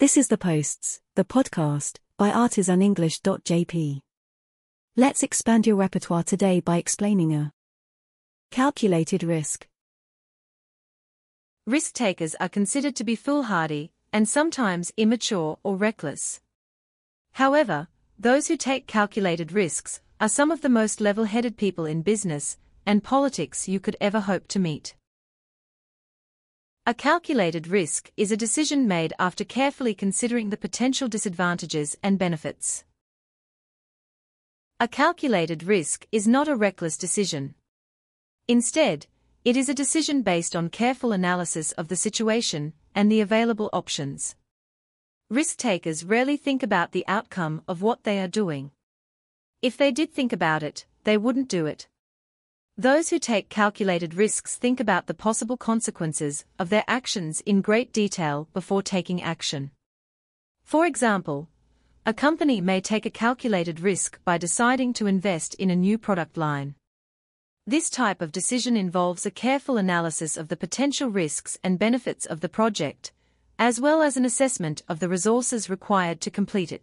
This is The Posts, the podcast, by artisanenglish.jp. Let's expand your repertoire today by explaining a calculated risk. Risk takers are considered to be foolhardy and sometimes immature or reckless. However, those who take calculated risks are some of the most level headed people in business and politics you could ever hope to meet. A calculated risk is a decision made after carefully considering the potential disadvantages and benefits. A calculated risk is not a reckless decision. Instead, it is a decision based on careful analysis of the situation and the available options. Risk takers rarely think about the outcome of what they are doing. If they did think about it, they wouldn't do it. Those who take calculated risks think about the possible consequences of their actions in great detail before taking action. For example, a company may take a calculated risk by deciding to invest in a new product line. This type of decision involves a careful analysis of the potential risks and benefits of the project, as well as an assessment of the resources required to complete it.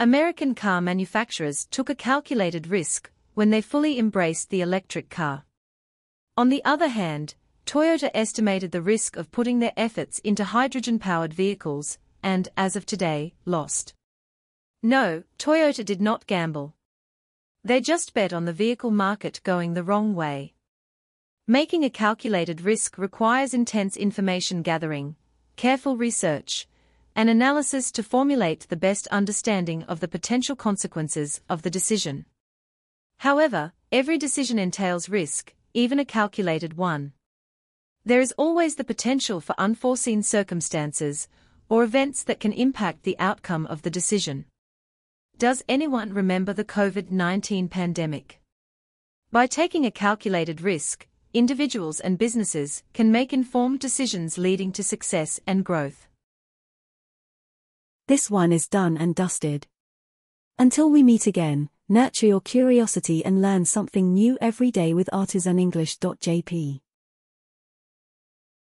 American car manufacturers took a calculated risk when they fully embraced the electric car. On the other hand, Toyota estimated the risk of putting their efforts into hydrogen-powered vehicles, and, as of today, lost. No, Toyota did not gamble. They just bet on the vehicle market going the wrong way. Making a calculated risk requires intense information gathering, careful research, and analysis to formulate the best understanding of the potential consequences of the decision. However, every decision entails risk, even a calculated one. There is always the potential for unforeseen circumstances or events that can impact the outcome of the decision. Does anyone remember the COVID 19 pandemic? By taking a calculated risk, individuals and businesses can make informed decisions leading to success and growth. This one is done and dusted. Until we meet again, nurture your curiosity and learn something new every day with artisanenglish.jp.